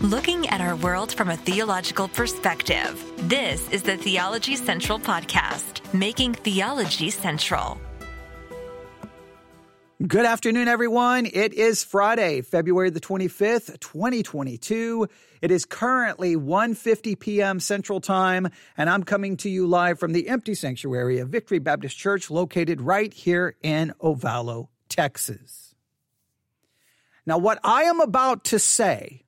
looking at our world from a theological perspective. This is the Theology Central Podcast, making theology central. Good afternoon, everyone. It is Friday, February the 25th, 2022. It is currently 1.50 p.m. Central Time, and I'm coming to you live from the empty sanctuary of Victory Baptist Church located right here in Ovalo, Texas. Now, what I am about to say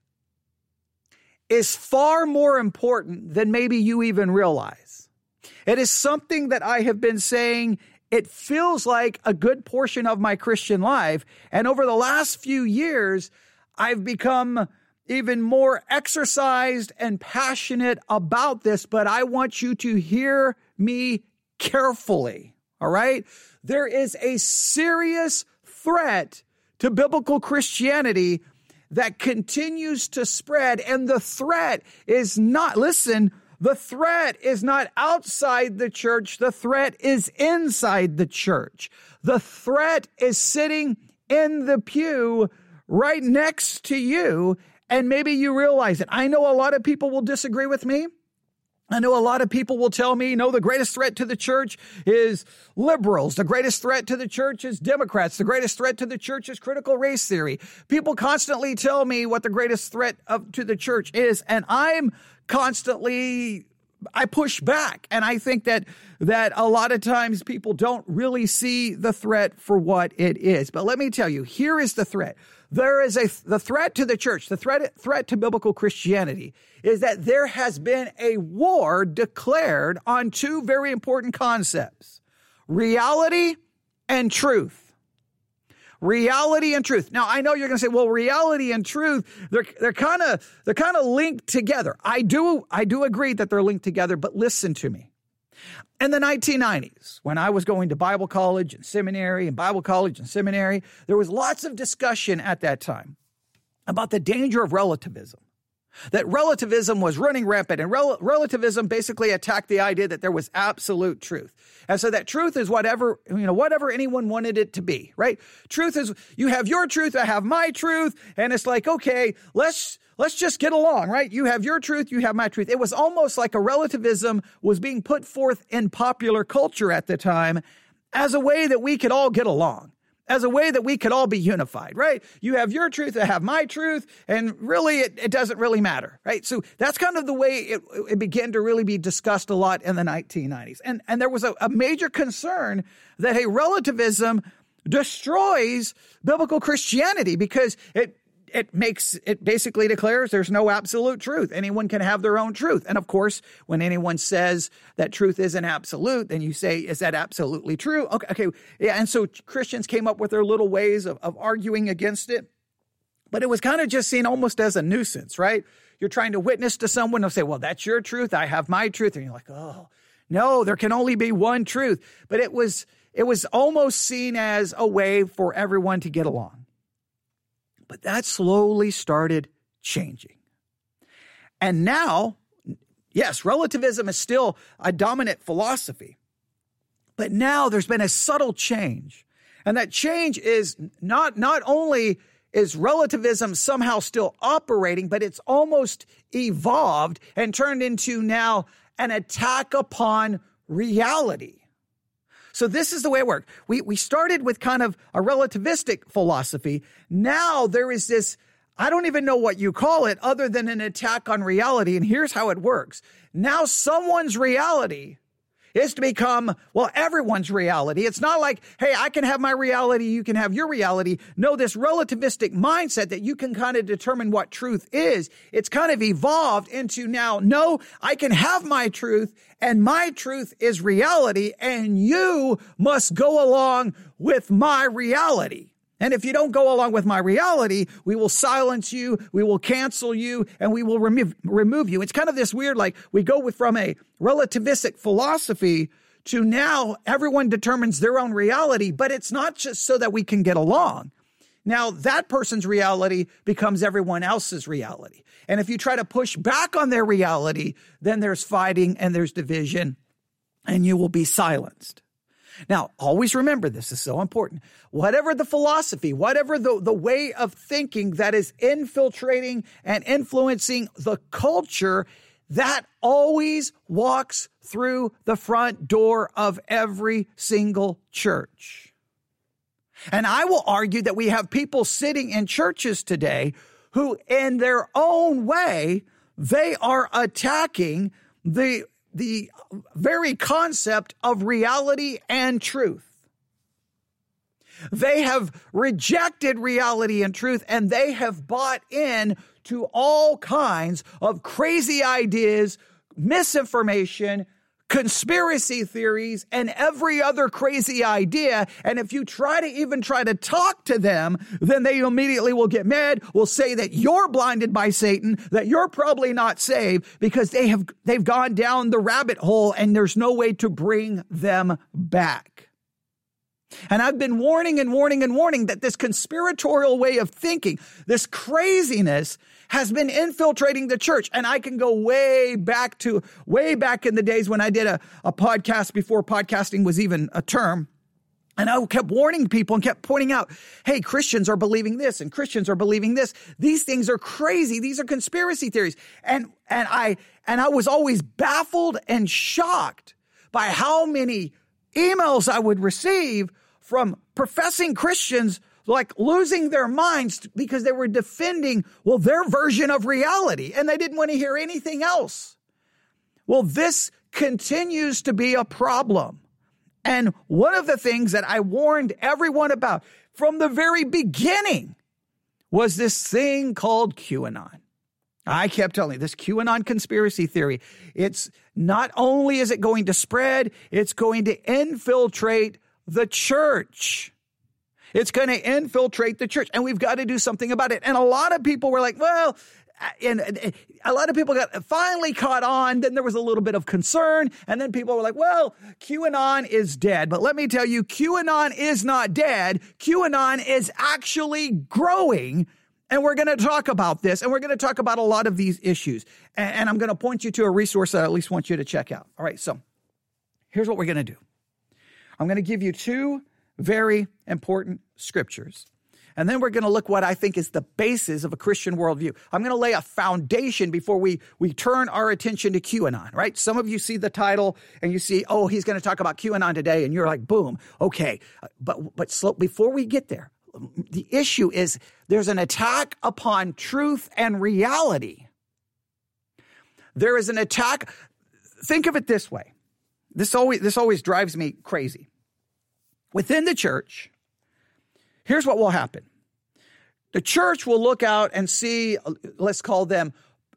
is far more important than maybe you even realize. It is something that I have been saying it feels like a good portion of my Christian life. And over the last few years, I've become even more exercised and passionate about this, but I want you to hear me carefully. All right. There is a serious threat to biblical Christianity that continues to spread. And the threat is not, listen, the threat is not outside the church. The threat is inside the church. The threat is sitting in the pew right next to you. And maybe you realize it. I know a lot of people will disagree with me. I know a lot of people will tell me, no, the greatest threat to the church is liberals. The greatest threat to the church is Democrats. The greatest threat to the church is critical race theory. People constantly tell me what the greatest threat of, to the church is. And I'm constantly I push back and I think that that a lot of times people don't really see the threat for what it is. But let me tell you, here is the threat. There is a the threat to the church, the threat threat to biblical Christianity is that there has been a war declared on two very important concepts. Reality and truth reality and truth. Now, I know you're going to say, well, reality and truth, they're, they're kind of, they're kind of linked together. I do, I do agree that they're linked together, but listen to me. In the 1990s, when I was going to Bible college and seminary and Bible college and seminary, there was lots of discussion at that time about the danger of relativism that relativism was running rampant and rel- relativism basically attacked the idea that there was absolute truth. And so that truth is whatever you know whatever anyone wanted it to be right? Truth is you have your truth i have my truth and it's like okay let's let's just get along right? You have your truth you have my truth. It was almost like a relativism was being put forth in popular culture at the time as a way that we could all get along as a way that we could all be unified, right? You have your truth, I have my truth, and really it, it doesn't really matter, right? So that's kind of the way it, it began to really be discussed a lot in the 1990s. And, and there was a, a major concern that hey, relativism destroys biblical Christianity because it it makes it basically declares there's no absolute truth. Anyone can have their own truth. And of course, when anyone says that truth isn't absolute, then you say, is that absolutely true? Okay, okay. Yeah. And so Christians came up with their little ways of, of arguing against it. But it was kind of just seen almost as a nuisance, right? You're trying to witness to someone, they'll say, Well, that's your truth, I have my truth. And you're like, oh, no, there can only be one truth. But it was it was almost seen as a way for everyone to get along. But that slowly started changing. And now, yes, relativism is still a dominant philosophy. But now there's been a subtle change. And that change is not, not only is relativism somehow still operating, but it's almost evolved and turned into now an attack upon reality. So this is the way it worked. We, we started with kind of a relativistic philosophy. Now there is this, I don't even know what you call it other than an attack on reality. And here's how it works. Now someone's reality is to become, well, everyone's reality. It's not like, hey, I can have my reality, you can have your reality. No, this relativistic mindset that you can kind of determine what truth is, it's kind of evolved into now, no, I can have my truth and my truth is reality and you must go along with my reality. And if you don't go along with my reality, we will silence you, we will cancel you, and we will remove, remove you. It's kind of this weird, like we go with from a relativistic philosophy to now everyone determines their own reality, but it's not just so that we can get along. Now that person's reality becomes everyone else's reality. And if you try to push back on their reality, then there's fighting and there's division and you will be silenced. Now, always remember this is so important. Whatever the philosophy, whatever the, the way of thinking that is infiltrating and influencing the culture, that always walks through the front door of every single church. And I will argue that we have people sitting in churches today who, in their own way, they are attacking the the very concept of reality and truth. They have rejected reality and truth and they have bought in to all kinds of crazy ideas, misinformation, conspiracy theories and every other crazy idea. And if you try to even try to talk to them, then they immediately will get mad, will say that you're blinded by Satan, that you're probably not saved because they have, they've gone down the rabbit hole and there's no way to bring them back. And I've been warning and warning and warning that this conspiratorial way of thinking, this craziness has been infiltrating the church. And I can go way back to way back in the days when I did a, a podcast before podcasting was even a term. And I kept warning people and kept pointing out, hey, Christians are believing this and Christians are believing this. These things are crazy. These are conspiracy theories. And, and I, and I was always baffled and shocked by how many emails I would receive from professing Christians like losing their minds because they were defending, well, their version of reality and they didn't want to hear anything else. Well, this continues to be a problem. And one of the things that I warned everyone about from the very beginning was this thing called QAnon. I kept telling you this QAnon conspiracy theory. It's not only is it going to spread, it's going to infiltrate the church. It's going to infiltrate the church, and we've got to do something about it. And a lot of people were like, well, uh, and a lot of people got finally caught on. Then there was a little bit of concern. And then people were like, well, QAnon is dead. But let me tell you, QAnon is not dead. QAnon is actually growing. And we're going to talk about this and we're going to talk about a lot of these issues. And, I'm going to point you to a resource that I at least want you to check out. All right. So here's what we're going to do I'm going to give you two very important scriptures. And then we're going to look what I think is the basis of a Christian worldview. I'm going to lay a foundation before we, we turn our attention to QAnon, right? Some of you see the title and you see, oh, he's going to talk about QAnon today. And you're like, boom, okay. But, but slow, before we get there, the issue is there's an attack upon truth and reality. There is an attack. Think of it this way. This always, this always drives me crazy. Within the church, here's what will happen. The church will look out and see, let's call them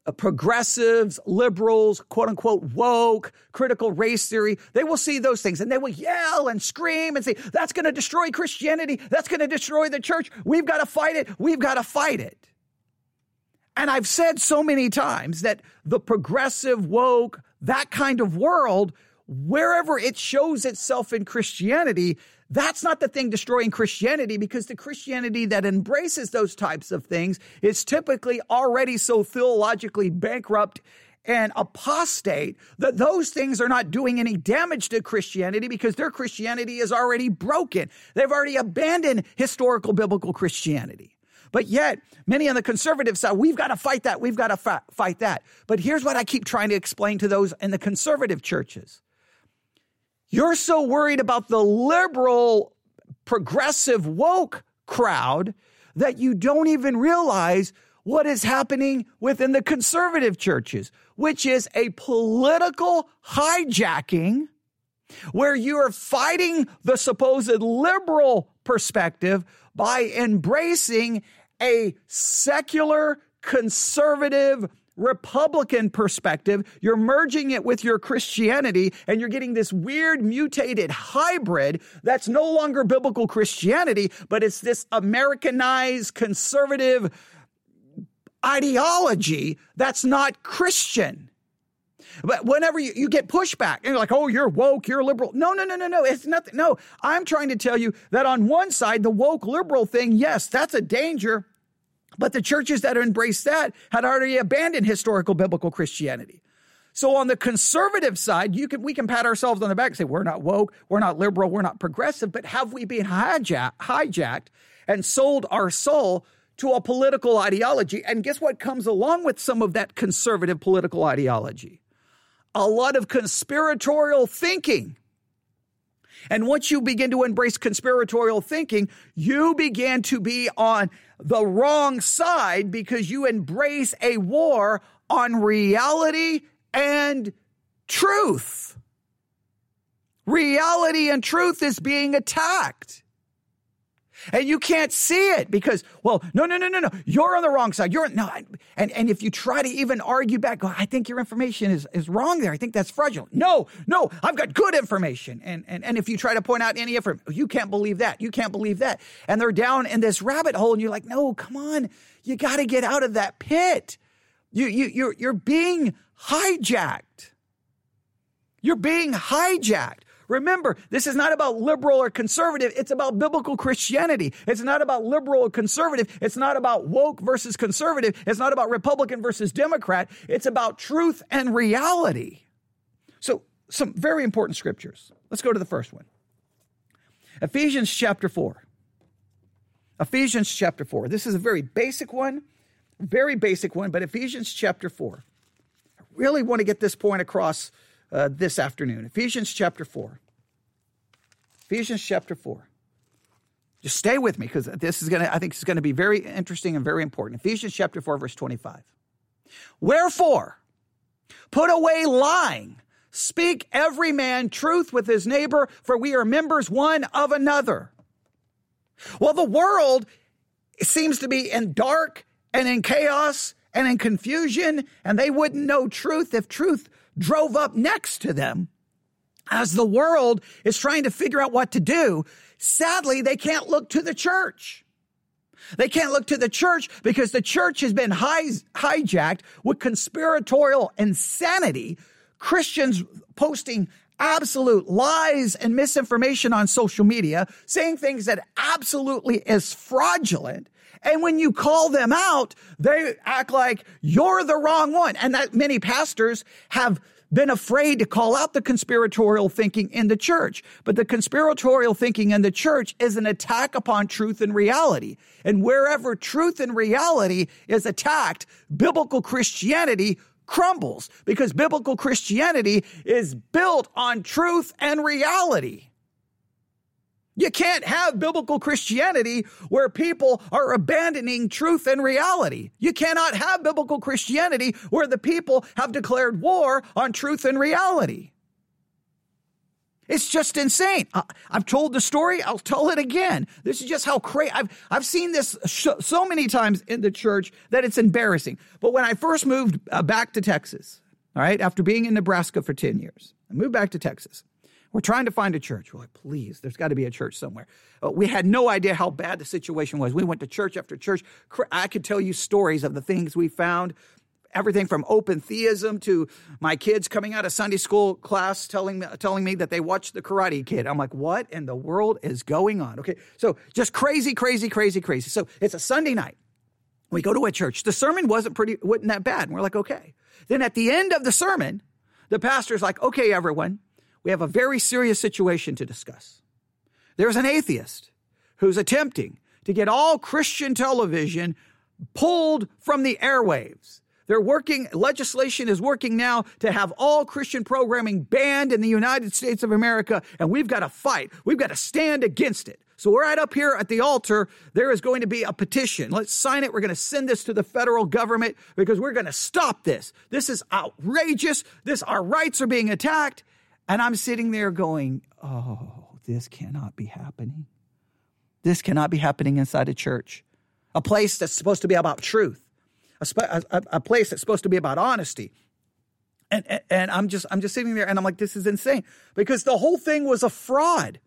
uh, progressives, liberals, quote unquote, woke, critical race theory. They will see those things and they will yell and scream and say, that's going to destroy Christianity. That's going to destroy the church. We've got to fight it. We've got to fight it. And I've said so many times that the progressive, woke, that kind of world wherever it shows itself in Christianity, that's not the thing destroying Christianity because the Christianity that embraces those types of things is typically already so theologically bankrupt and apostate that those things are not doing any damage to Christianity because their Christianity is already broken. They've already abandoned historical biblical Christianity. But yet, many on the conservative side, we've got to fight that. We've got to fight that. But here's what I keep trying to explain to those in the conservative churches you're so worried about the liberal, progressive, woke crowd that you don't even realize what is happening within the conservative churches, which is a political hijacking where you are fighting the supposed liberal perspective by embracing a secular, conservative, Republican perspective, you're merging it with your Christianity and you're getting this weird mutated hybrid that's no longer biblical Christianity, but it's this Americanized conservative ideology that's not Christian. But whenever you, you get pushback, and you're like, oh, you're woke, you're liberal. No, no, no, no, no. It's nothing. No, I'm trying to tell you that on one side, the woke liberal thing, yes, that's a danger. But the churches that embraced that had already abandoned historical biblical Christianity. So on the conservative side, you can we can pat ourselves on the back and say we're not woke, we're not liberal, we're not progressive, but have we been hijacked, hijacked and sold our soul to a political ideology? And guess what comes along with some of that conservative political ideology? A lot of conspiratorial thinking. And once you begin to embrace conspiratorial thinking, you begin to be on the wrong side because you embrace a war on reality and truth. Reality and truth is being attacked. And you can't see it because, well, no, no, no, no, no. You're on the wrong side. You're no. And, and if you try to even argue back, go, I think your information is, is wrong there. I think that's fraudulent. No, no, I've got good information. And, and, and if you try to point out any information, oh, you can't believe that. You can't believe that. And they're down in this rabbit hole and you're like, no, come on. You got to get out of that pit. You, you, you're, you're being hijacked. You're being hijacked. Remember, this is not about liberal or conservative. It's about biblical Christianity. It's not about liberal or conservative. It's not about woke versus conservative. It's not about Republican versus Democrat. It's about truth and reality. So, some very important scriptures. Let's go to the first one Ephesians chapter 4. Ephesians chapter 4. This is a very basic one, very basic one, but Ephesians chapter 4 I really want to get this point across uh, this afternoon. Ephesians chapter 4. Ephesians chapter 4. Just stay with me because this is going to, I think, is going to be very interesting and very important. Ephesians chapter 4, verse 25. Wherefore, put away lying. Speak every man truth with his neighbor, for we are members one of another. Well, the world seems to be in dark and in chaos and in confusion, and they wouldn't know truth if truth drove up next to them. As the world is trying to figure out what to do, sadly, they can't look to the church. They can't look to the church because the church has been hijacked with conspiratorial insanity. Christians posting absolute lies and misinformation on social media, saying things that absolutely is fraudulent. And when you call them out, they act like you're the wrong one. And that many pastors have been afraid to call out the conspiratorial thinking in the church. But the conspiratorial thinking in the church is an attack upon truth and reality. And wherever truth and reality is attacked, biblical Christianity crumbles because biblical Christianity is built on truth and reality. You can't have biblical Christianity where people are abandoning truth and reality. You cannot have biblical Christianity where the people have declared war on truth and reality. It's just insane. I, have told the story. I'll tell it again. This is just how crazy. I've, I've seen this sh- so many times in the church that it's embarrassing. But when I first moved uh, back to Texas, all right, after being in Nebraska for 10 years, I moved back to Texas. We're trying to find a church. We're like, please, there's got to be a church somewhere. Uh, we had no idea how bad the situation was. We went to church after church. I could tell you stories of the things we found. Everything from open theism to my kids coming out of Sunday school class telling me, telling me that they watched the Karate Kid. I'm like, what in the world is going on? Okay, so just crazy, crazy, crazy, crazy. So it's a Sunday night. We go to a church. The sermon wasn't pretty, wasn't that bad. And we're like, okay. Then at the end of the sermon, the pastor's like, okay, everyone, we have a very serious situation to discuss. There's an atheist who's attempting to get all Christian television pulled from the airwaves. They're working, legislation is working now to have all Christian programming banned in the United States of America, and we've got to fight. We've got to stand against it. So, we're right up here at the altar. There is going to be a petition. Let's sign it. We're going to send this to the federal government because we're going to stop this. This is outrageous. This, our rights are being attacked. And I'm sitting there going, oh, this cannot be happening. This cannot be happening inside a church, a place that's supposed to be about truth, a, a, a place that's supposed to be about honesty. And, and, and I'm just I'm just sitting there and I'm like, this is insane because the whole thing was a fraud.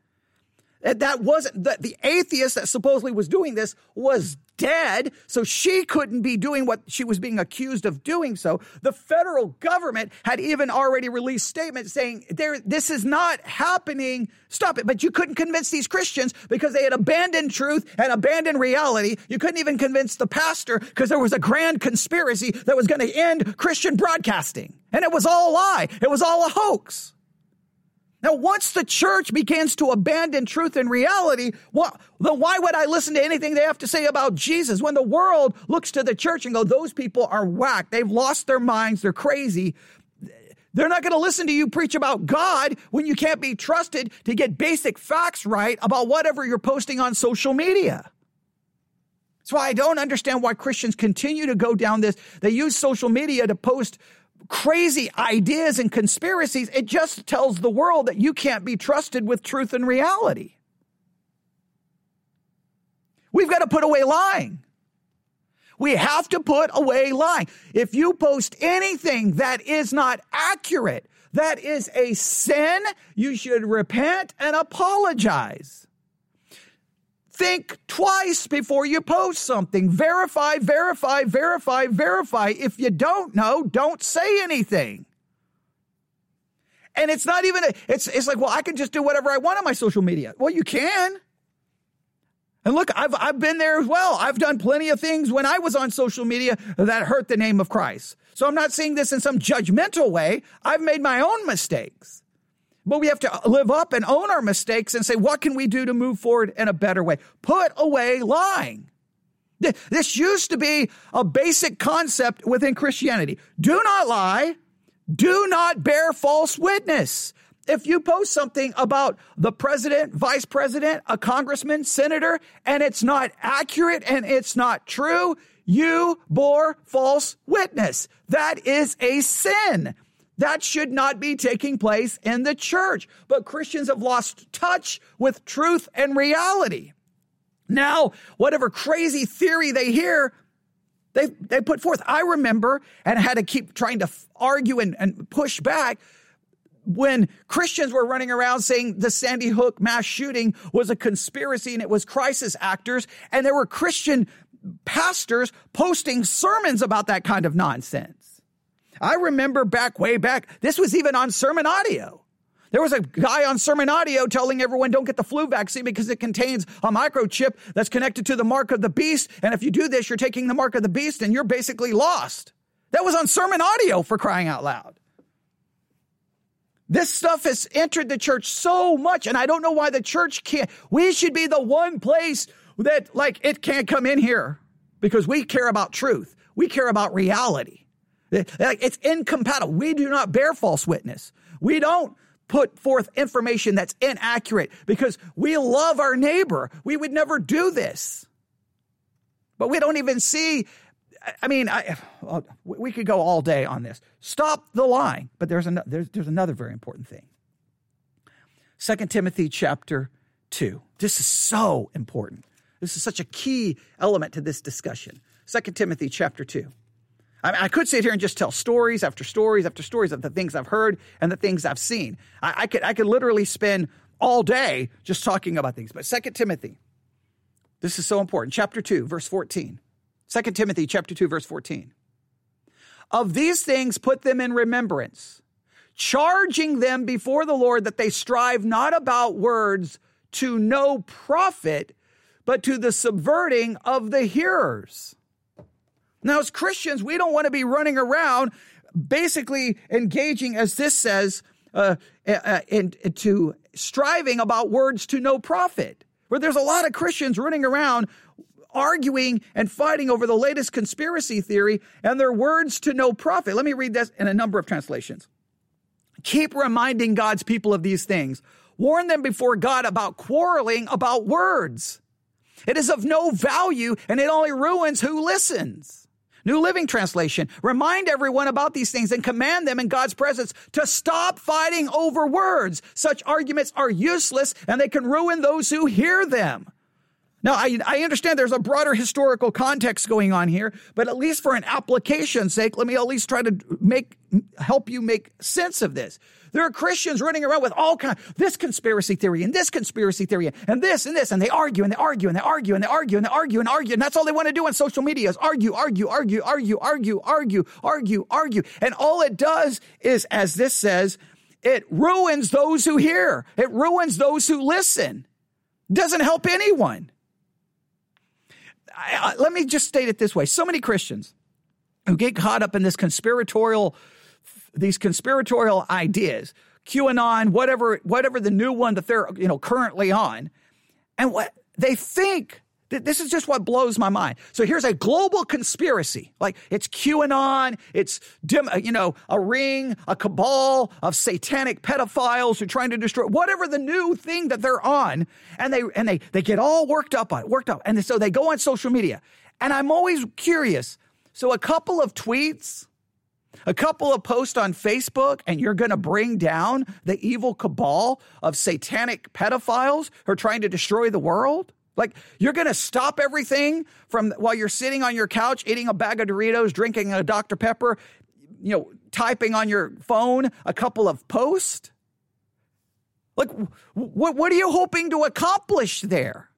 That wasn't that the atheist that supposedly was doing this was dead, so she couldn't be doing what she was being accused of doing. So the federal government had even already released statements saying, there, this is not happening. Stop it. But you couldn't convince these Christians because they had abandoned truth and abandoned reality. You couldn't even convince the pastor because there was a grand conspiracy that was going to end Christian broadcasting. And it was all a lie. It was all a hoax. Now, once the church begins to abandon truth and reality, well, then why would I listen to anything they have to say about Jesus? When the world looks to the church and go, those people are whack. They've lost their minds. They're crazy. They're not going to listen to you preach about God when you can't be trusted to get basic facts right about whatever you're posting on social media. That's why I don't understand why Christians continue to go down this. They use social media to post crazy ideas and conspiracies, it just tells the world that you can't be trusted with truth and reality. We've got to put away lying. We have to put away lying. If you post anything that is not accurate, that is a sin, you should repent and apologize. Think twice before you post something. Verify, verify, verify, verify. If you don't know, don't say anything. And it's not even, it's, it's like, well, I can just do whatever I want on my social media. Well, you can. And look, I've, I've been there as well. I've done plenty of things when I was on social media that hurt the name of Christ. So I'm not saying this in some judgmental way. I've made my own mistakes. But we have to live up and own our mistakes and say, what can we do to move forward in a better way? Put away lying. This used to be a basic concept within Christianity. Do not lie. Do not bear false witness. If you post something about the president, vice president, a congressman, senator, and it's not accurate and it's not true, you bore false witness. That is a sin. That should not be taking place in the church. But Christians have lost touch with truth and reality. Now, whatever crazy theory they hear, they, they put forth. I remember and had to keep trying to argue and, and push back when Christians were running around saying the Sandy Hook mass shooting was a conspiracy and it was crisis actors, and there were Christian pastors posting sermons about that kind of nonsense. I remember back way back, this was even on sermon audio. There was a guy on sermon audio telling everyone don't get the flu vaccine because it contains a microchip that's connected to the mark of the beast. And if you do this, you're taking the mark of the beast and you're basically lost. That was on sermon audio for crying out loud. This stuff has entered the church so much, and I don't know why the church can't. We should be the one place that, like, it can't come in here because we care about truth. We care about reality. It's incompatible. We do not bear false witness. We don't put forth information that's inaccurate because we love our neighbor. We would never do this. But we don't even see. I mean, I, we could go all day on this. Stop the lying. But there's, an, there's, there's another very important thing. Second Timothy chapter 2. This is so important. This is such a key element to this discussion. Second Timothy chapter 2. I, mean, I could sit here and just tell stories after stories after stories of the things I've heard and the things I've seen. I, I could I could literally spend all day just talking about things. But Second Timothy, this is so important. Chapter 2, verse 14. 2 Timothy chapter 2, verse 14. Of these things put them in remembrance, charging them before the Lord that they strive not about words to no profit, but to the subverting of the hearers. Now, as Christians, we don't want to be running around basically engaging, as this says, uh, uh, into striving about words to no profit. Where there's a lot of Christians running around arguing and fighting over the latest conspiracy theory and their words to no profit. Let me read this in a number of translations. Keep reminding God's people of these things. Warn them before God about quarreling about words. It is of no value and it only ruins who listens. New Living Translation. Remind everyone about these things and command them in God's presence to stop fighting over words. Such arguments are useless and they can ruin those who hear them. Now, I, I understand there's a broader historical context going on here, but at least for an application's sake, let me at least try to make help you make sense of this. There are Christians running around with all kind this conspiracy theory and this conspiracy theory and this and this, and they argue and they argue and they argue and they argue and they argue and argue, and that's all they want to do on social media is argue, argue, argue, argue, argue, argue, argue, argue. And all it does is, as this says, it ruins those who hear. It ruins those who listen. Doesn't help anyone. I, I, let me just state it this way. So many Christians who get caught up in this conspiratorial these conspiratorial ideas, QAnon, whatever, whatever the new one that they're, you know, currently on. And what they think that this is just what blows my mind. So here's a global conspiracy. Like it's QAnon, it's you know a ring, a cabal of satanic pedophiles who are trying to destroy whatever the new thing that they're on, and they and they they get all worked up on it, worked up, and so they go on social media. And I'm always curious. So a couple of tweets a couple of posts on Facebook, and you're going to bring down the evil cabal of satanic pedophiles who are trying to destroy the world? Like, you're going to stop everything from while you're sitting on your couch eating a bag of Doritos, drinking a Dr. Pepper, you know, typing on your phone a couple of posts? Like, what, what are you hoping to accomplish there?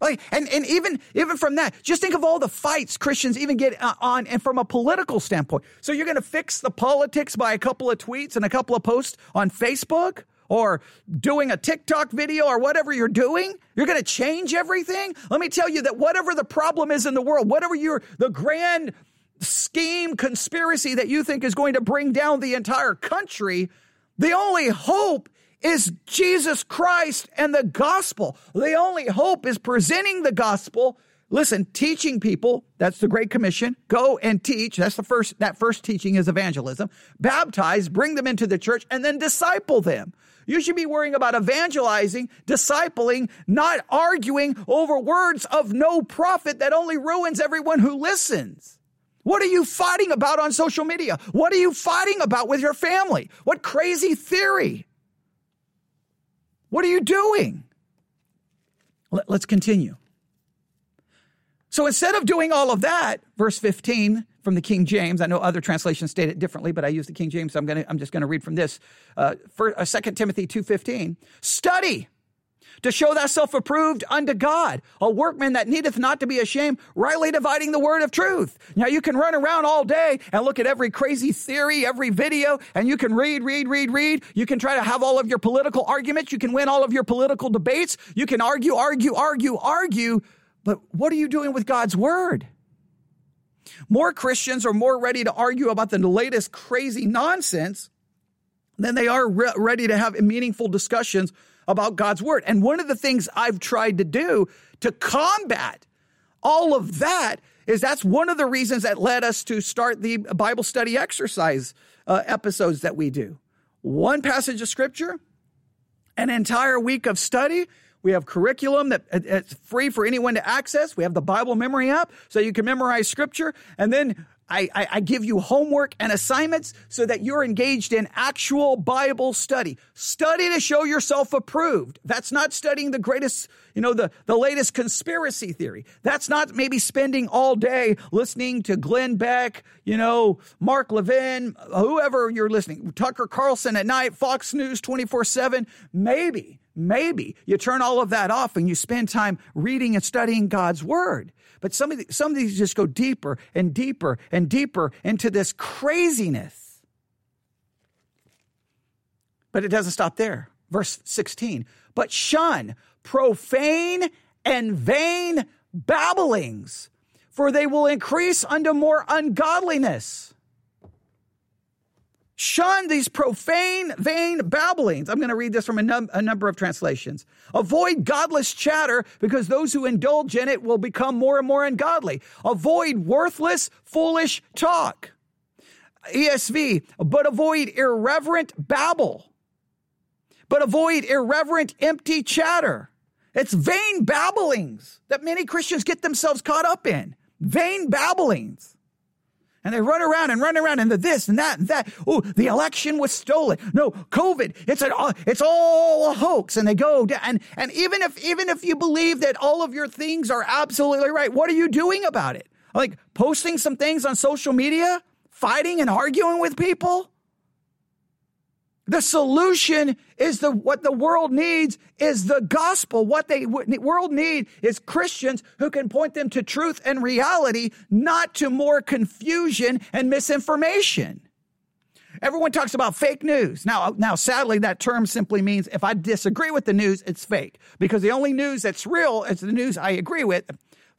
Like, and, and even, even from that, just think of all the fights Christians even get uh, on and from a political standpoint. So you're going to fix the politics by a couple of tweets and a couple of posts on Facebook or doing a TikTok video or whatever you're doing? You're going to change everything? Let me tell you that whatever the problem is in the world, whatever your, the grand scheme conspiracy that you think is going to bring down the entire country, the only hope is Jesus Christ and the gospel. The only hope is presenting the gospel. Listen, teaching people, that's the Great Commission. Go and teach. That's the first, that first teaching is evangelism. Baptize, bring them into the church, and then disciple them. You should be worrying about evangelizing, discipling, not arguing over words of no profit that only ruins everyone who listens. What are you fighting about on social media? What are you fighting about with your family? What crazy theory? What are you doing? Let, us continue. So instead of doing all of that, verse 15 from the King James, I know other translations state it differently, but I use the King James, so I'm, gonna, I'm just going to read from this. Uh, for, uh, 2 Timothy 2.15, study to show thyself approved unto God, a workman that needeth not to be ashamed, rightly dividing the word of truth. Now you can run around all day and look at every crazy theory, every video, and you can read, read, read, read. You can try to have all of your political arguments. You can win all of your political debates. You can argue, argue, argue, argue. But what are you doing with God's word? More Christians are more ready to argue about the latest crazy nonsense than they are re- ready to have meaningful discussions about God's word. And one of the things I've tried to do to combat all of that is that's one of the reasons that led us to start the Bible study exercise uh, episodes that we do. One passage of scripture, an entire week of study. We have curriculum that it's free for anyone to access. We have the Bible memory app so you can memorize scripture. And then I, I, I, give you homework and assignments so that you're engaged in actual Bible study. Study to show yourself approved. That's not studying the greatest, you know, the, the latest conspiracy theory. That's not maybe spending all day listening to Glenn Beck, you know, Mark Levin, whoever you're listening, Tucker Carlson at night, Fox News 24 7. Maybe, maybe you turn all of that off and you spend time reading and studying God's word. But some of, the, some of these just go deeper and deeper and deeper into this craziness. But it doesn't stop there. Verse 16. But shun profane and vain babblings, for they will increase unto more ungodliness. Shun these profane, vain babblings. I'm going to read this from a, num- a, number of translations. Avoid godless chatter because those who indulge in it will become more and more ungodly. Avoid worthless, foolish talk. ESV, but avoid irreverent babble. But avoid irreverent, empty chatter. It's vain babblings that many Christians get themselves caught up in. Vain babblings. And they run around and run around and the this and that and that. Oh, the election was stolen. No, COVID. It's an uh, it's all a hoax. And they go and and even if even if you believe that all of your things are absolutely right, what are you doing about it? Like posting some things on social media, fighting and arguing with people? The solution is the what the world needs is the gospel. What they world need is Christians who can point them to truth and reality, not to more confusion and misinformation. Everyone talks about fake news. Now, now, sadly, that term simply means if I disagree with the news, it's fake. Because the only news that's real is the news I agree with.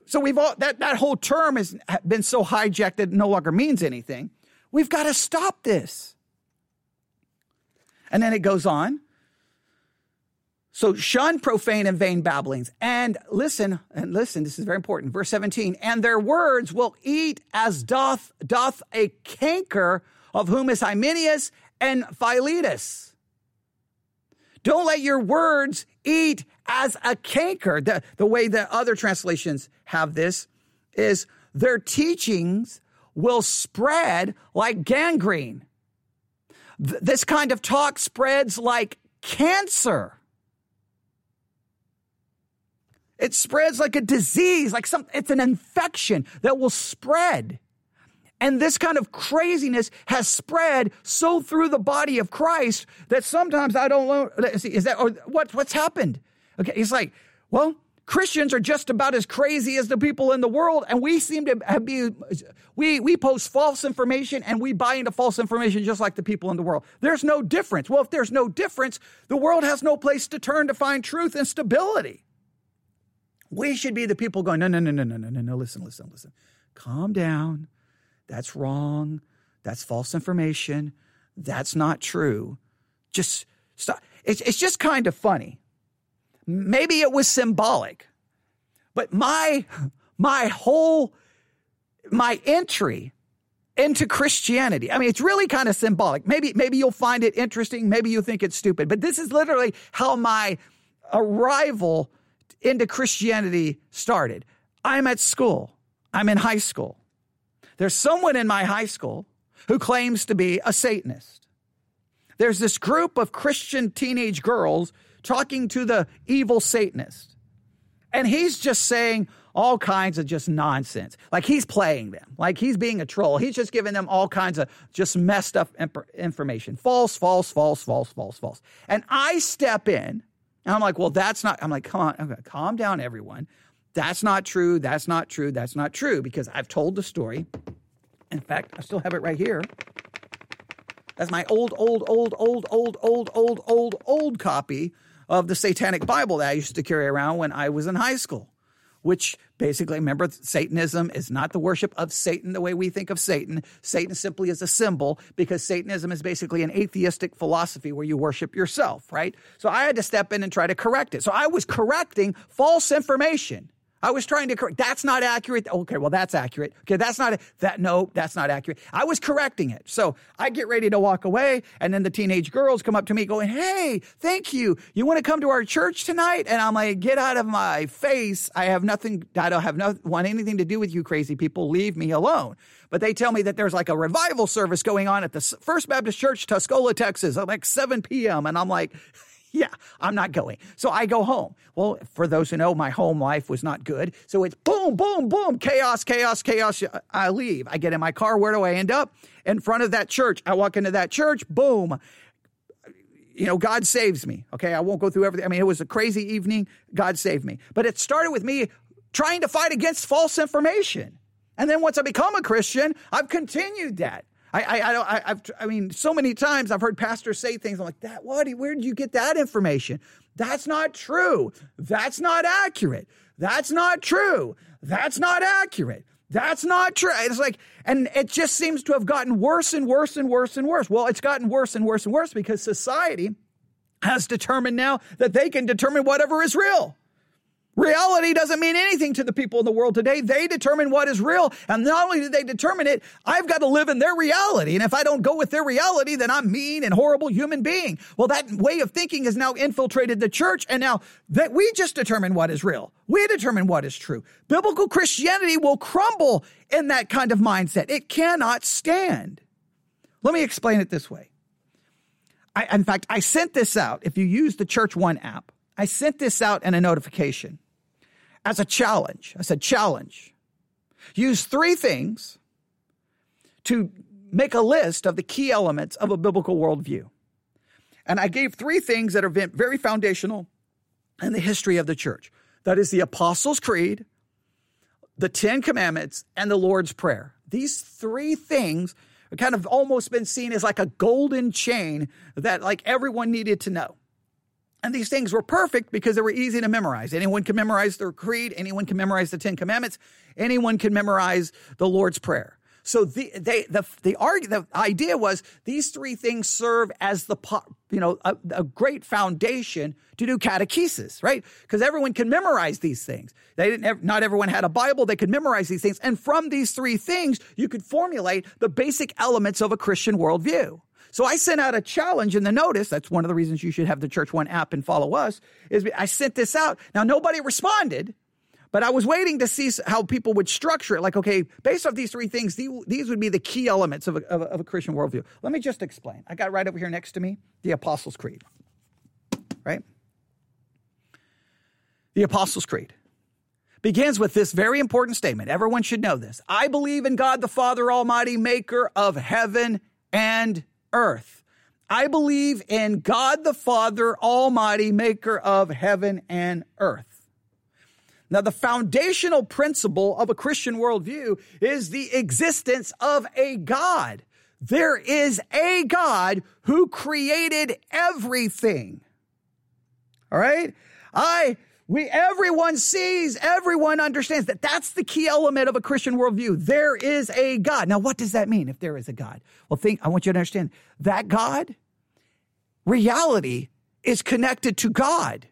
So we've all that that whole term has been so hijacked that it no longer means anything. We've got to stop this. And then it goes on. So shun profane and vain babblings. And listen, and listen, this is very important. Verse 17, and their words will eat as doth doth a canker, of whom is Hymenaeus and Philetus. Don't let your words eat as a canker. The, the way that other translations have this is their teachings will spread like gangrene. Th- this kind of talk spreads like cancer. It spreads like a disease, like some, it's an infection that will spread. And this kind of craziness has spread so through the body of Christ that sometimes I don't know, See, is that, or what, what's happened? Okay. It's like, well, Christians are just about as crazy as the people in the world, and we seem to be we we post false information and we buy into false information just like the people in the world. There's no difference. Well, if there's no difference, the world has no place to turn to find truth and stability. We should be the people going, no, no, no, no, no, no, no, no. Listen, listen, listen. Calm down. That's wrong. That's false information. That's not true. Just stop. It's, it's just kind of funny Maybe it was symbolic, but my, my whole, my entry into Christianity. I mean, it's really kind of symbolic. Maybe, maybe you'll find it interesting. Maybe you think it's stupid, but this is literally how my arrival into Christianity started. I'm at school. I'm in high school. There's someone in my high school who claims to be a Satanist. There's this group of Christian teenage girls talking to the evil Satanist. And he's just saying all kinds of just nonsense. Like he's playing them, like he's being a troll. He's just giving them all kinds of just messed up information. False, false, false, false, false, false. And I step in and I'm like, well, that's not, I'm like, come on, okay, calm down, everyone. That's not true. That's not true. That's not true because I've told the story. In fact, I still have it right here. That's my old, old, old, old, old, old, old, old, old copy of the Satanic Bible that I used to carry around when I was in high school, which basically, remember, Satanism is not the worship of Satan the way we think of Satan. Satan simply is a symbol because Satanism is basically an atheistic philosophy where you worship yourself, right? So I had to step in and try to correct it. So I was correcting false information I was trying to correct. That's not accurate. Okay, well, that's accurate. Okay, that's not that. No, that's not accurate. I was correcting it. So I get ready to walk away, and then the teenage girls come up to me going, "Hey, thank you. You want to come to our church tonight?" And I'm like, "Get out of my face. I have nothing. I don't have no want anything to do with you, crazy people. Leave me alone." But they tell me that there's like a revival service going on at the First Baptist Church, Tuscola, Texas, at like 7 p.m. And I'm like, yeah, I'm not going. So I go home. Well, for those who know, my home life was not good. So it's boom, boom, boom, chaos, chaos, chaos. I leave. I get in my car. Where do I end up? In front of that church. I walk into that church. Boom. You know, God saves me. Okay. I won't go through everything. I mean, it was a crazy evening. God saved me. But it started with me trying to fight against false information. And then once I become a Christian, I've continued that. I, I, I, I've, I mean, so many times I've heard pastors say things. I'm like, that, what? Where did you get that information? That's not true. That's not accurate. That's not true. That's not accurate. That's not true. It's like, and it just seems to have gotten worse and worse and worse and worse. Well, it's gotten worse and worse and worse because society has determined now that they can determine whatever is real. Reality doesn't mean anything to the people in the world today. They determine what is real. And not only do they determine it, I've got to live in their reality. And if I don't go with their reality, then I'm mean and horrible human being. Well, that way of thinking has now infiltrated the church. And now that we just determine what is real. We determine what is true. Biblical Christianity will crumble in that kind of mindset. It cannot stand. Let me explain it this way. I, in fact, I sent this out. If you use the Church One app, I sent this out in a notification as a challenge. I said, challenge. Use three things to make a list of the key elements of a biblical worldview. And I gave three things that are very foundational in the history of the church. That is the Apostles' Creed, the Ten Commandments, and the Lord's Prayer. These three things have kind of almost been seen as like a golden chain that like everyone needed to know. And these things were perfect because they were easy to memorize. Anyone can memorize their creed. Anyone can memorize the Ten Commandments. Anyone can memorize the Lord's Prayer. So the they the the, argue, the idea was these three things serve as the you know a, a great foundation to do catechesis, right? Because everyone can memorize these things. They didn't. Not everyone had a Bible. They could memorize these things, and from these three things, you could formulate the basic elements of a Christian worldview. So I sent out a challenge in the notice. That's one of the reasons you should have the Church One app and follow us. Is I sent this out. Now nobody responded, but I was waiting to see how people would structure it. Like, okay, based off these three things, these would be the key elements of a, of a, of a Christian worldview. Let me just explain. I got right over here next to me the Apostles' Creed. Right. The Apostles' Creed begins with this very important statement. Everyone should know this. I believe in God the Father Almighty, maker of heaven and earth. I believe in God the Father Almighty, maker of heaven and earth. Now, the foundational principle of a Christian worldview is the existence of a God. There is a God who created everything. All right? I we everyone sees, everyone understands that that's the key element of a Christian worldview. There is a God. Now, what does that mean if there is a God? Well, think I want you to understand that God, reality is connected to God.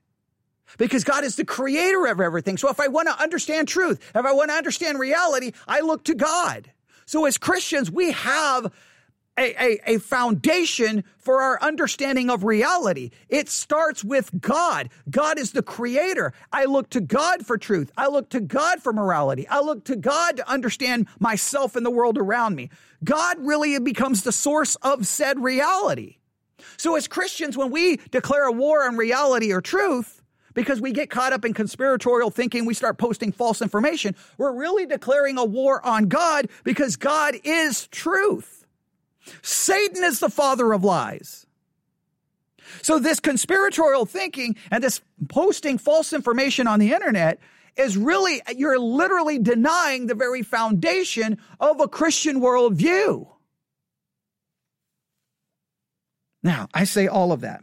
Because God is the creator of everything. So if I want to understand truth, if I want to understand reality, I look to God. So as Christians, we have a, a, a, foundation for our understanding of reality. It starts with God. God is the creator. I look to God for truth. I look to God for morality. I look to God to understand myself and the world around me. God really becomes the source of said reality. So as Christians, when we declare a war on reality or truth, because we get caught up in conspiratorial thinking, we start posting false information, we're really declaring a war on God because God is truth. Satan is the father of lies. So, this conspiratorial thinking and this posting false information on the internet is really, you're literally denying the very foundation of a Christian worldview. Now, I say all of that.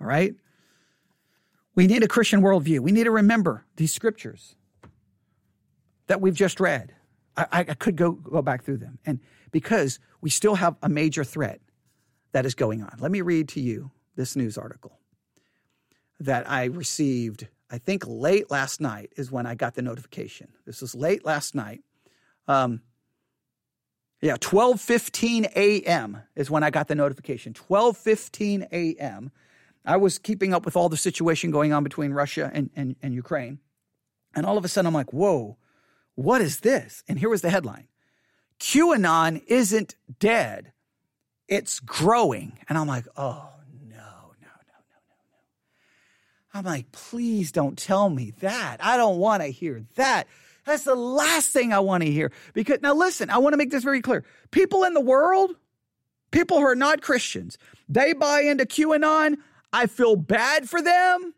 All right? We need a Christian worldview. We need to remember these scriptures that we've just read. I, I could go, go back through them. And because we still have a major threat that is going on. Let me read to you this news article that I received, I think late last night is when I got the notification. This was late last night. Um, yeah, 12:15 a.m. is when I got the notification. 12:15 a.m. I was keeping up with all the situation going on between Russia and, and, and Ukraine. And all of a sudden I'm like, whoa, what is this? And here was the headline QAnon isn't dead, it's growing. And I'm like, oh, no, no, no, no, no, no. I'm like, please don't tell me that. I don't want to hear that. That's the last thing I want to hear. Because now listen, I want to make this very clear. People in the world, people who are not Christians, they buy into QAnon. I feel bad for them.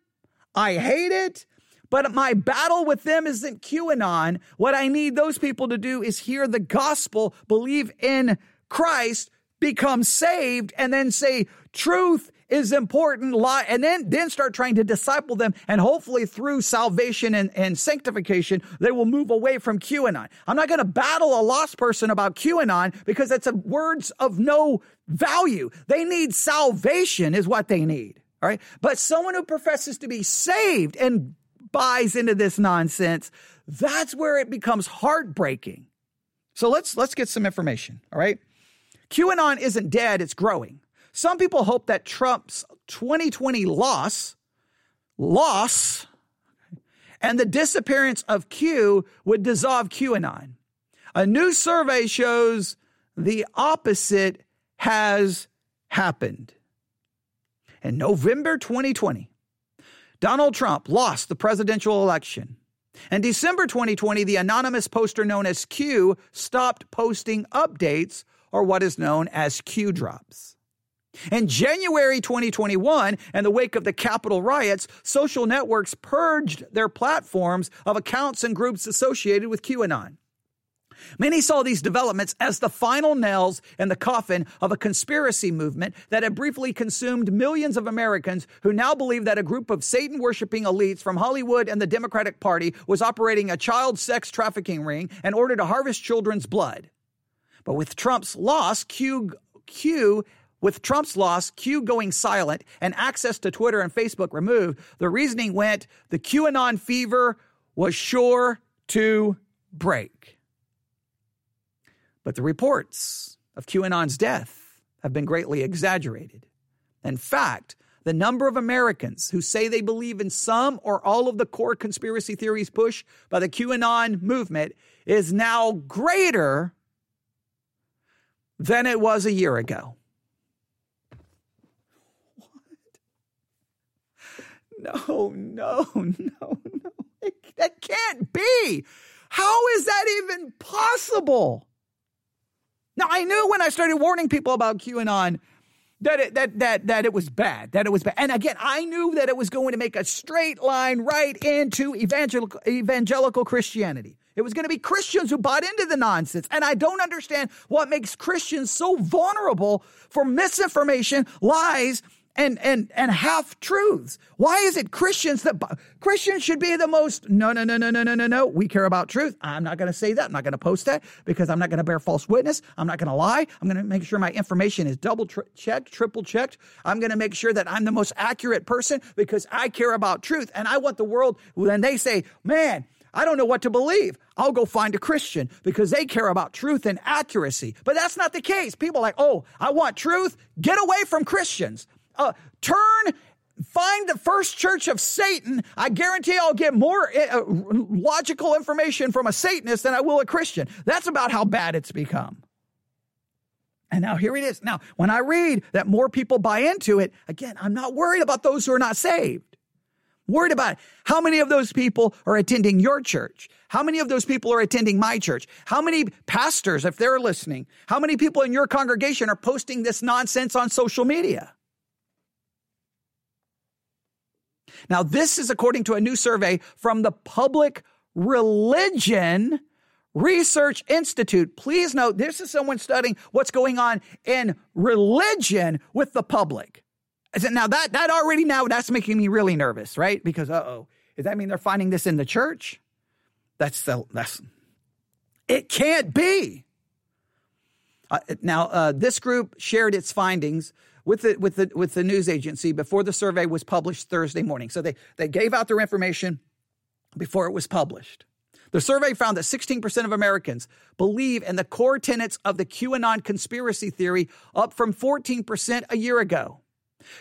I hate it. But my battle with them isn't QAnon. What I need those people to do is hear the gospel, believe in Christ, become saved, and then say, truth is important, lie, and then, then start trying to disciple them. And hopefully through salvation and, and sanctification, they will move away from QAnon. I'm not going to battle a lost person about QAnon because that's a words of no value. They need salvation is what they need. All right. But someone who professes to be saved and buys into this nonsense, that's where it becomes heartbreaking. So let's let's get some information. All right. QAnon isn't dead, it's growing. Some people hope that Trump's 2020 loss, loss, and the disappearance of Q would dissolve QAnon. A new survey shows the opposite has happened. In November 2020, Donald Trump lost the presidential election. In December 2020, the anonymous poster known as Q stopped posting updates or what is known as Q drops. In January 2021, in the wake of the Capitol riots, social networks purged their platforms of accounts and groups associated with QAnon. Many saw these developments as the final nails in the coffin of a conspiracy movement that had briefly consumed millions of Americans who now believe that a group of Satan worshiping elites from Hollywood and the Democratic Party was operating a child sex trafficking ring in order to harvest children's blood. But with Trump's loss, Q, Q with Trump's loss, Q going silent, and access to Twitter and Facebook removed, the reasoning went the QAnon fever was sure to break. But the reports of QAnon's death have been greatly exaggerated. In fact, the number of Americans who say they believe in some or all of the core conspiracy theories pushed by the QAnon movement is now greater than it was a year ago. What? No, no, no, no. It, that can't be. How is that even possible? Now, I knew when I started warning people about QAnon that it, that that that it was bad, that it was bad. And again, I knew that it was going to make a straight line right into evangelical evangelical Christianity. It was going to be Christians who bought into the nonsense. And I don't understand what makes Christians so vulnerable for misinformation, lies, and and and half truths. Why is it Christians that Christians should be the most? No, no, no, no, no, no, no, no. We care about truth. I'm not going to say that. I'm not going to post that because I'm not going to bear false witness. I'm not going to lie. I'm going to make sure my information is double tri- checked, triple checked. I'm going to make sure that I'm the most accurate person because I care about truth and I want the world when they say, "Man." I don't know what to believe. I'll go find a Christian because they care about truth and accuracy. But that's not the case. People are like, oh, I want truth. Get away from Christians uh, turn find the first church of Satan, I guarantee I'll get more uh, logical information from a Satanist than I will a Christian. That's about how bad it's become. And now here it is. Now, when I read that more people buy into it, again, I'm not worried about those who are not saved. I'm worried about how many of those people are attending your church? How many of those people are attending my church? How many pastors, if they're listening, how many people in your congregation are posting this nonsense on social media? Now, this is according to a new survey from the Public Religion Research Institute. Please note, this is someone studying what's going on in religion with the public. Now that that already now that's making me really nervous, right? Because uh oh, does that mean they're finding this in the church? That's the that's it can't be. Uh, now uh, this group shared its findings with the, with the, with the news agency before the survey was published Thursday morning. So they, they gave out their information before it was published. The survey found that 16% of Americans believe in the core tenets of the QAnon conspiracy theory, up from 14% a year ago.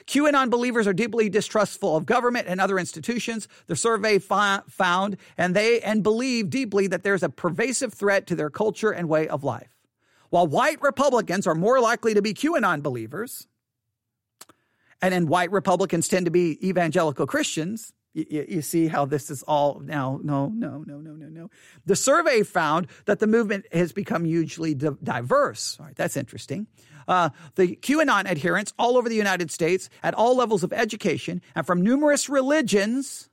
QAnon believers are deeply distrustful of government and other institutions. The survey fi- found and they and believe deeply that there's a pervasive threat to their culture and way of life. While white Republicans are more likely to be QAnon believers, and then white Republicans tend to be evangelical Christians. You, you, see how this is all now. No, no, no, no, no, no. The survey found that the movement has become hugely di- diverse. All right, that's interesting. Uh, the QAnon adherents all over the United States at all levels of education and from numerous religions.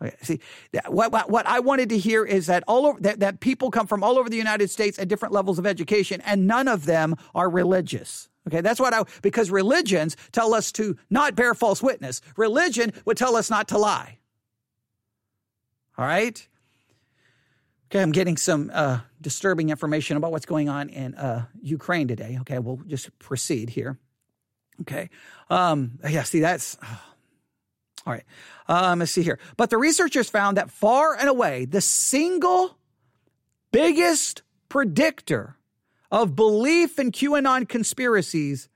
Okay, see, what, what, what I wanted to hear is that all over, that, that people come from all over the United States at different levels of education, and none of them are religious. Okay, that's what I, because religions tell us to not bear false witness. Religion would tell us not to lie. All right? Okay, I'm getting some uh, disturbing information about what's going on in uh, Ukraine today. Okay, we'll just proceed here. Okay. Um, yeah, see, that's. Oh. All right. Um, let's see here. But the researchers found that far and away, the single biggest predictor of belief in QAnon conspiracies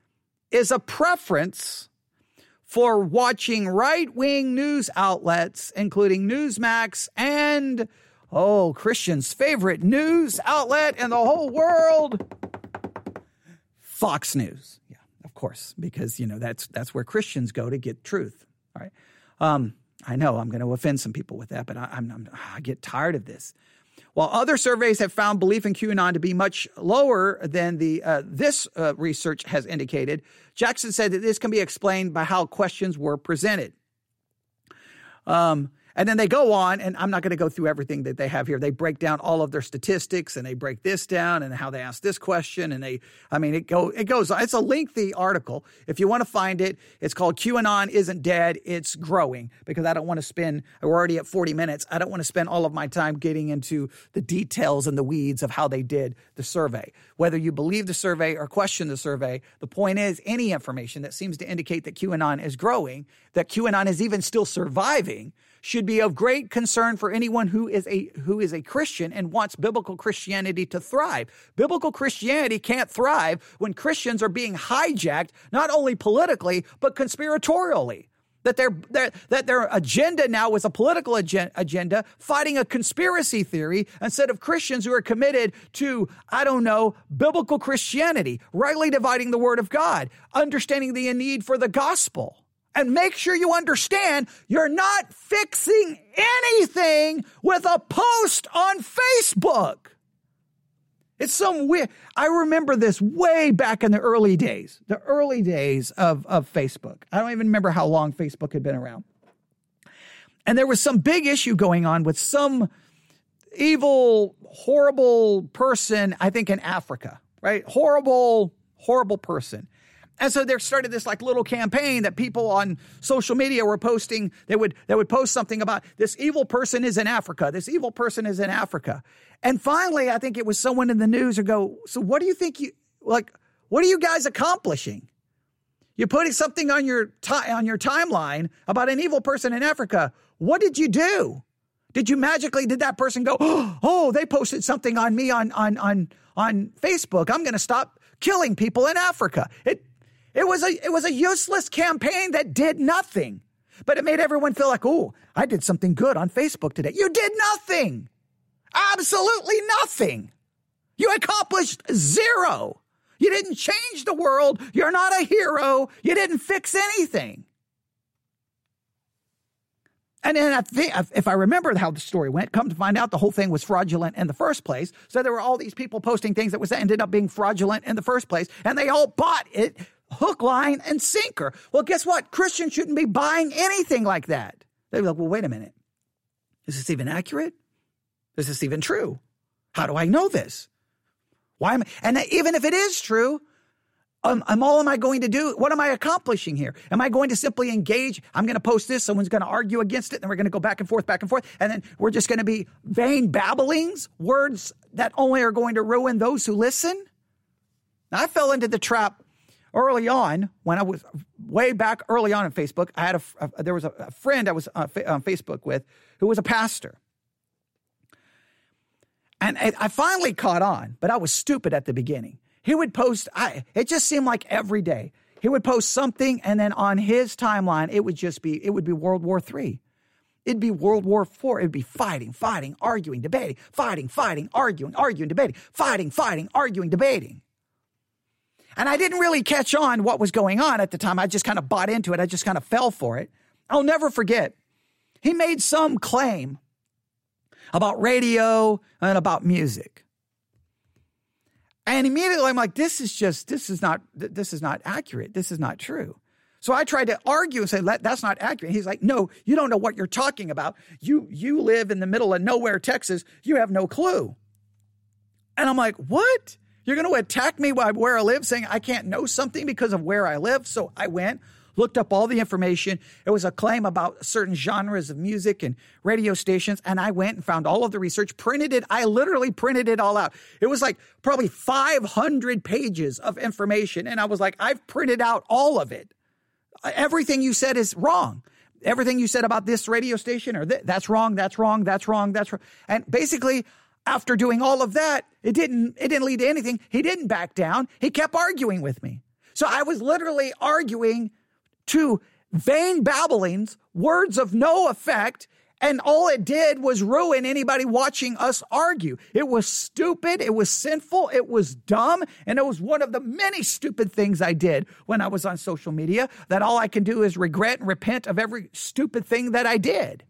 is a preference for watching right wing news outlets, including Newsmax and, oh, Christian's favorite news outlet in the whole world, Fox News. Yeah, of course, because, you know, that's, that's where Christians go to get truth. All right. Um, I know I'm going to offend some people with that, but I, I'm, I get tired of this. While other surveys have found belief in QAnon to be much lower than the uh, this uh, research has indicated, Jackson said that this can be explained by how questions were presented. Um, and then they go on, and I'm not going to go through everything that they have here. They break down all of their statistics and they break this down and how they ask this question. And they, I mean, it go, it goes, it's a lengthy article. If you want to find it, it's called QAnon Isn't Dead, It's Growing, because I don't want to spend, we're already at 40 minutes. I don't want to spend all of my time getting into the details and the weeds of how they did the survey. Whether you believe the survey or question the survey, the point is any information that seems to indicate that QAnon is growing, that QAnon is even still surviving, should be of great concern for anyone who is a who is a Christian and wants biblical Christianity to thrive. Biblical Christianity can't thrive when Christians are being hijacked not only politically but conspiratorially. That their, their, that their agenda now is a political agenda, fighting a conspiracy theory instead of Christians who are committed to, I don't know, biblical Christianity, rightly dividing the word of God, understanding the need for the gospel. And make sure you understand you're not fixing anything with a post on Facebook. It's some weird. I remember this way back in the early days, the early days of, of Facebook. I don't even remember how long Facebook had been around. And there was some big issue going on with some evil, horrible person, I think in Africa, right? Horrible, horrible person. And so there started this like little campaign that people on social media were posting. They would they would post something about this evil person is in Africa. This evil person is in Africa. And finally, I think it was someone in the news who go, so what do you think you like? What are you guys accomplishing? You're putting something on your ti- on your timeline about an evil person in Africa. What did you do? Did you magically did that person go, "Oh, they posted something on me on on on on Facebook. I'm going to stop killing people in Africa." It it was a it was a useless campaign that did nothing. But it made everyone feel like, "Oh, I did something good on Facebook today." You did nothing. Absolutely nothing. You accomplished zero. You didn't change the world. You're not a hero. You didn't fix anything. And then if I remember how the story went, come to find out the whole thing was fraudulent in the first place. So there were all these people posting things that was ended up being fraudulent in the first place, and they all bought it hook, line, and sinker. Well, guess what? Christians shouldn't be buying anything like that. They'd be like, well, wait a minute. Is this even accurate? Is this even true? How do I know this? Why am I? And even if it is true, um, am all am I going to do? What am I accomplishing here? Am I going to simply engage? I'm going to post this. Someone's going to argue against it. and we're going to go back and forth, back and forth. And then we're just going to be vain babblings, words that only are going to ruin those who listen. Now, I fell into the trap early on, when I was way back early on in Facebook, I had a, a there was a, a, friend I was uh, on, on Facebook with who was a pastor. And I finally caught on, but I was stupid at the beginning. He would post, I, it just seemed like every day. He would post something, and then on his timeline, it would just be, it would be World War III. It'd be World War IV. It'd be fighting, fighting, arguing, debating, fighting, fighting, arguing, arguing, debating, fighting, fighting, arguing, debating. And I didn't really catch on what was going on at the time. I just kind of bought into it. I just kind of fell for it. I'll never forget. He made some claim about radio and about music. And immediately I'm like, this is just, this is not, this is not accurate. This is not true. So I tried to argue and say, that's not accurate. He's like, no, you don't know what you're talking about. You, you live in the middle of nowhere, Texas. You have no clue. And I'm like, what? You're going to attack me by where I live, saying I can't know something because of where I live. So I went, looked up all the information. It was a claim about certain genres of music and radio stations. And I went and found all of the research, printed it. I literally printed it all out. It was like probably 500 pages of information. And I was like, I've printed out all of it. Everything you said is wrong. Everything you said about this radio station or th- that's wrong, that's wrong, that's wrong, that's wrong. And basically, after doing all of that, it didn't it didn't lead to anything. He didn't back down. He kept arguing with me. So I was literally arguing to vain babblings, words of no effect, and all it did was ruin anybody watching us argue. It was stupid, it was sinful, it was dumb, and it was one of the many stupid things I did when I was on social media that all I can do is regret and repent of every stupid thing that I did.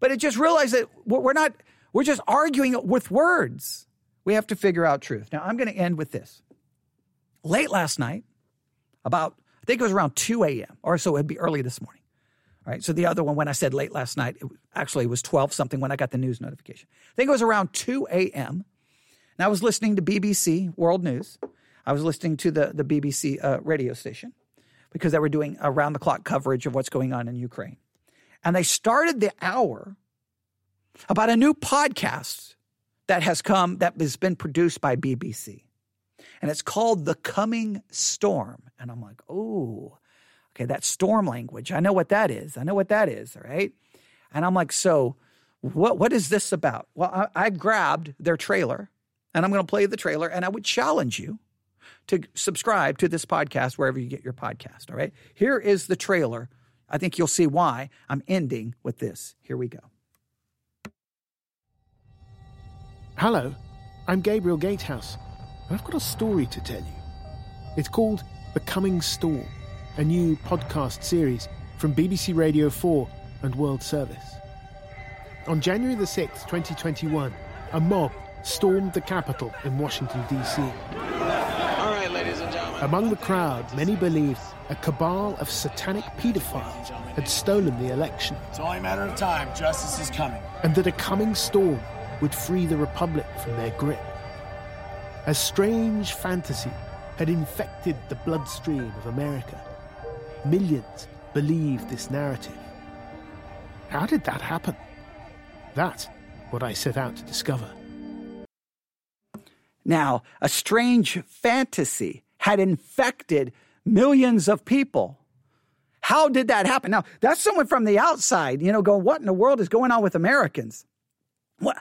But it just realized that we're not we're just arguing with words. We have to figure out truth. Now, I'm going to end with this. Late last night, about, I think it was around 2 a.m., or so it'd be early this morning. All right. So the other one, when I said late last night, it actually was 12 something when I got the news notification. I think it was around 2 a.m. And I was listening to BBC World News. I was listening to the, the BBC uh, radio station because they were doing around the clock coverage of what's going on in Ukraine. And they started the hour about a new podcast that has come, that has been produced by BBC. And it's called The Coming Storm. And I'm like, oh, okay, that storm language. I know what that is. I know what that is. All right. And I'm like, so what, what is this about? Well, I, I grabbed their trailer and I'm going to play the trailer and I would challenge you to subscribe to this podcast wherever you get your podcast. All right. Here is the trailer. I think you'll see why I'm ending with this. Here we go. Hello, I'm Gabriel Gatehouse, and I've got a story to tell you. It's called The Coming Storm, a new podcast series from BBC Radio 4 and World Service. On January the 6th, 2021, a mob stormed the Capitol in Washington, D.C. All right, ladies and gentlemen. Among the crowd, many believed a cabal of satanic pedophiles had stolen the election. It's only a matter of time. Justice is coming. And that a coming storm would free the Republic from their grip. A strange fantasy had infected the bloodstream of America. Millions believed this narrative. How did that happen? That's what I set out to discover. Now, a strange fantasy had infected millions of people. How did that happen? Now, that's someone from the outside, you know, going, what in the world is going on with Americans? What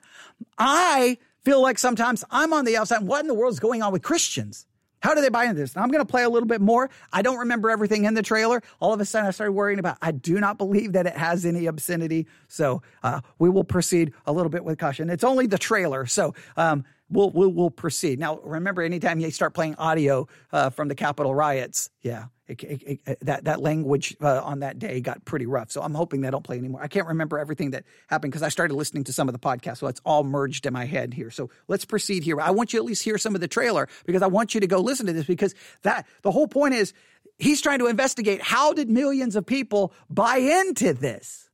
I feel like sometimes I'm on the outside. What in the world is going on with Christians? How do they buy into this? Now, I'm going to play a little bit more. I don't remember everything in the trailer. All of a sudden, I started worrying about. I do not believe that it has any obscenity, so uh, we will proceed a little bit with caution. It's only the trailer, so um, we'll, we'll we'll proceed. Now, remember, anytime you start playing audio uh, from the Capitol riots, yeah, it, it, it, that that language uh, on that day got pretty rough. So I'm hoping they don't play anymore. I can't remember everything that happened because I started listening to some of the podcasts, so it's all merged in my head here. So let's proceed here. I want you at least hear some of the trailer because I want you to go listen to this because that the whole point is he's trying to investigate how did millions of people buy into this.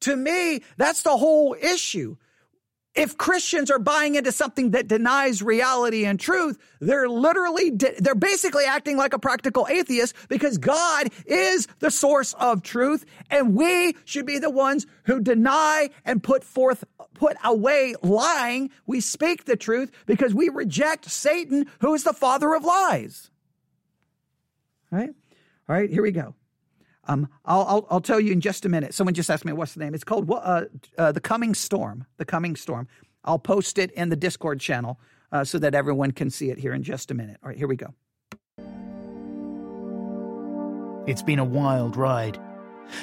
To me, that's the whole issue if Christians are buying into something that denies reality and truth, they're literally, they're basically acting like a practical atheist because God is the source of truth. And we should be the ones who deny and put forth, put away lying. We speak the truth because we reject Satan, who is the father of lies. All right. All right. Here we go. Um, I'll, I'll, I'll, tell you in just a minute. Someone just asked me what's the name. It's called uh, uh, The Coming Storm. The Coming Storm. I'll post it in the Discord channel uh, so that everyone can see it here in just a minute. All right, here we go. It's been a wild ride.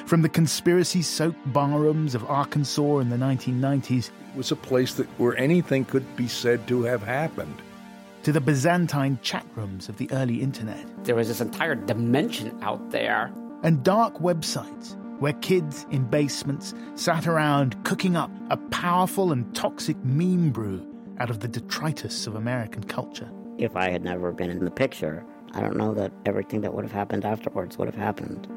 From the conspiracy soaked barrooms of Arkansas in the 1990s, it was a place that, where anything could be said to have happened to the Byzantine chat rooms of the early internet. There was this entire dimension out there and dark websites where kids in basements sat around cooking up a powerful and toxic meme brew out of the detritus of American culture. If I had never been in the picture, I don't know that everything that would have happened afterwards would have happened.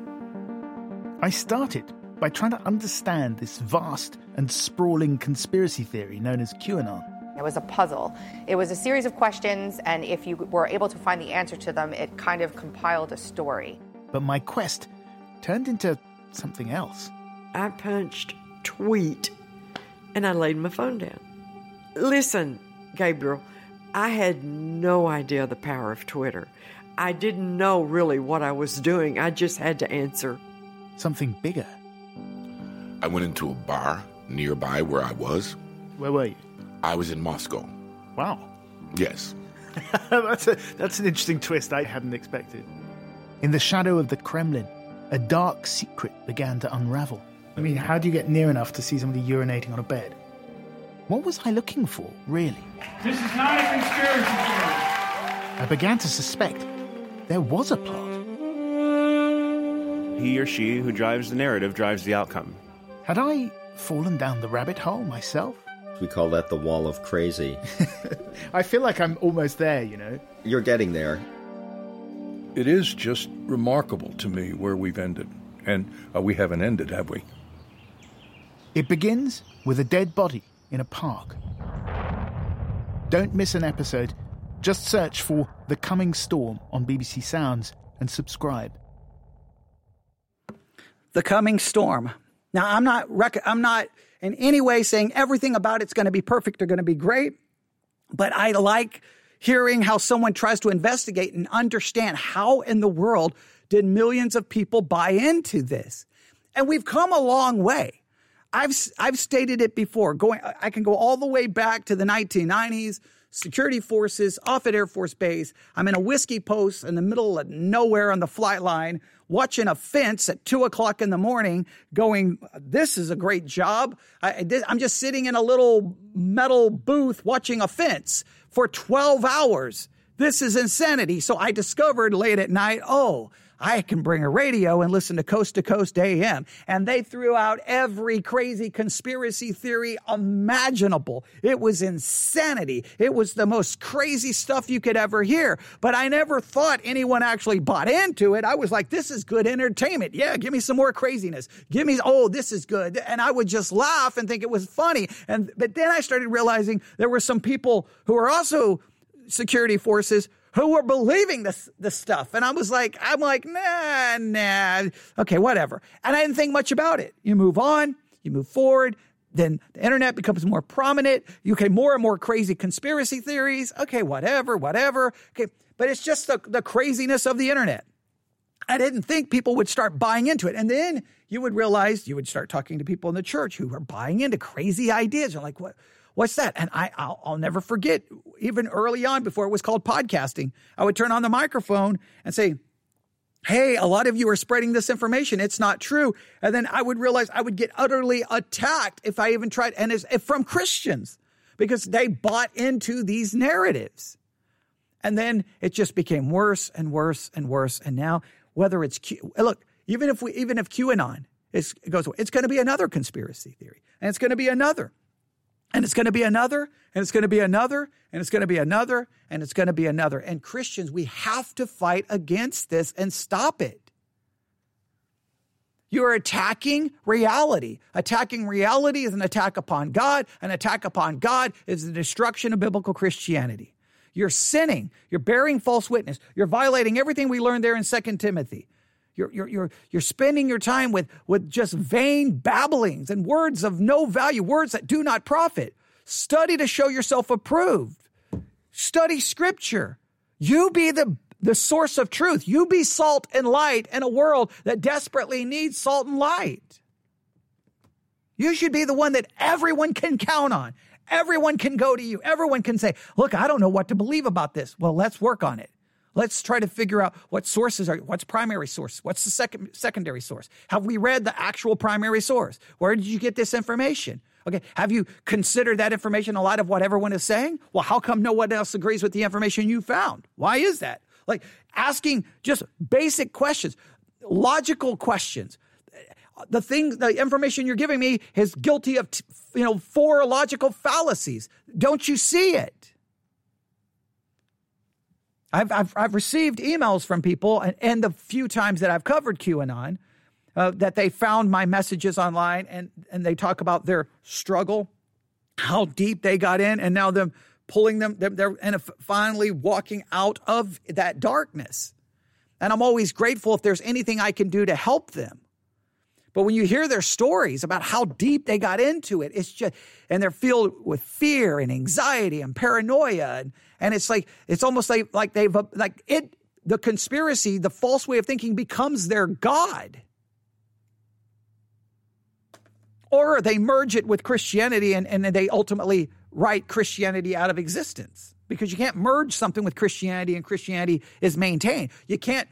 I started by trying to understand this vast and sprawling conspiracy theory known as QAnon. It was a puzzle. It was a series of questions, and if you were able to find the answer to them, it kind of compiled a story. but my quest turned into something else. I punched tweet and I laid my phone down. Listen, Gabriel, I had no idea the power of Twitter. I didn't know really what I was doing. I just had to answer. Something bigger. I went into a bar nearby where I was. Where were you? I was in Moscow. Wow. Yes. that's, a, that's an interesting twist I hadn't expected. In the shadow of the Kremlin, a dark secret began to unravel. I mean, how do you get near enough to see somebody urinating on a bed? What was I looking for, really? This is not a conspiracy theory. I began to suspect there was a plot. He or she who drives the narrative drives the outcome. Had I fallen down the rabbit hole myself? We call that the wall of crazy. I feel like I'm almost there, you know. You're getting there. It is just remarkable to me where we've ended. And uh, we haven't ended, have we? It begins with a dead body in a park. Don't miss an episode. Just search for The Coming Storm on BBC Sounds and subscribe. The Coming Storm. Now, I'm not rec- I'm not in any way saying everything about it's going to be perfect or going to be great, but I like hearing how someone tries to investigate and understand how in the world did millions of people buy into this. And we've come a long way. I've I've stated it before. Going, I can go all the way back to the 1990s. Security forces Offutt Air Force Base. I'm in a whiskey post in the middle of nowhere on the flight line, watching a fence at two o'clock in the morning, going, "This is a great job." I, I'm just sitting in a little metal booth watching a fence for 12 hours. This is insanity. So I discovered late at night, oh, I can bring a radio and listen to Coast to Coast AM. And they threw out every crazy conspiracy theory imaginable. It was insanity. It was the most crazy stuff you could ever hear. But I never thought anyone actually bought into it. I was like, this is good entertainment. Yeah, give me some more craziness. Give me, oh, this is good. And I would just laugh and think it was funny. And, but then I started realizing there were some people who were also security forces who were believing this this stuff. And I was like, I'm like, nah, nah, okay, whatever. And I didn't think much about it. You move on, you move forward. Then the internet becomes more prominent. You get more and more crazy conspiracy theories. Okay, whatever, whatever. Okay, but it's just the, the craziness of the internet. I didn't think people would start buying into it. And then you would realize you would start talking to people in the church who are buying into crazy ideas. You're like, what? What's that? And I, I'll, I'll, never forget, even early on before it was called podcasting, I would turn on the microphone and say, Hey, a lot of you are spreading this information. It's not true. And then I would realize I would get utterly attacked if I even tried, and it's from Christians because they bought into these narratives. And then it just became worse and worse and worse. And now, whether it's Q, look, even if we, even if QAnon is, goes away, it's going to be another conspiracy theory, and it's going to be another. And it's going to be another, and it's going to be another, and it's going to be another, and it's going to be another. And Christians, we have to fight against this and stop it. You're attacking reality. Attacking reality is an attack upon God. An attack upon God is the destruction of biblical Christianity. You're sinning. You're bearing false witness. You're violating everything we learned there in 2 Timothy. You're, you're, you're, you're spending your time with, with just vain babblings and words of no value, words that do not profit. Study to show yourself approved. Study scripture. You be the, the source of truth. You be salt and light in a world that desperately needs salt and light. You should be the one that everyone can count on. Everyone can go to you. Everyone can say, Look, I don't know what to believe about this. Well, let's work on it. Let's try to figure out what sources are, what's primary source? What's the second, secondary source? Have we read the actual primary source? Where did you get this information? Okay. Have you considered that information a lot of what everyone is saying? Well, how come no one else agrees with the information you found? Why is that? Like asking just basic questions, logical questions. The thing, the information you're giving me is guilty of, you know, four logical fallacies. Don't you see it? I've, I've, I've received emails from people, and, and, the few times that I've covered QAnon, uh, that they found my messages online and, and they talk about their struggle, how deep they got in, and now them pulling them, they're, they're and finally walking out of that darkness. And I'm always grateful if there's anything I can do to help them. But when you hear their stories about how deep they got into it, it's just, and they're filled with fear and anxiety and paranoia. And, and it's like, it's almost like, like they've, like it, the conspiracy, the false way of thinking becomes their God. Or they merge it with Christianity and, and they ultimately write Christianity out of existence because you can't merge something with Christianity and Christianity is maintained. You can't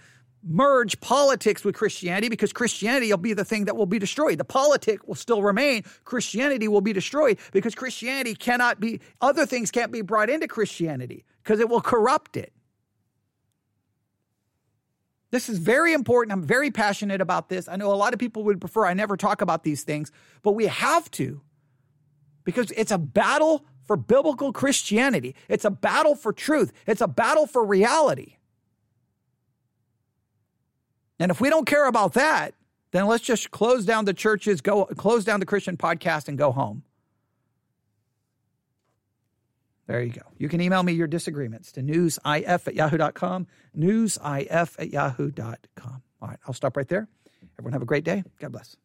merge politics with Christianity because Christianity will be the thing that will be destroyed. The politic will still remain. Christianity will be destroyed because Christianity cannot be, other things can't be brought into Christianity because it will corrupt it. This is very important. I'm very passionate about this. I know a lot of people would prefer I never talk about these things, but we have to because it's a battle for biblical Christianity. It's a battle for truth. It's a battle for reality. And if we don't care about that, then let's just close down the churches, go close down the Christian podcast and go home. There you go. You can email me your disagreements to newsif at yahoo.com, newsif at yahoo.com. All right, I'll stop right there. Everyone have a great day. God bless.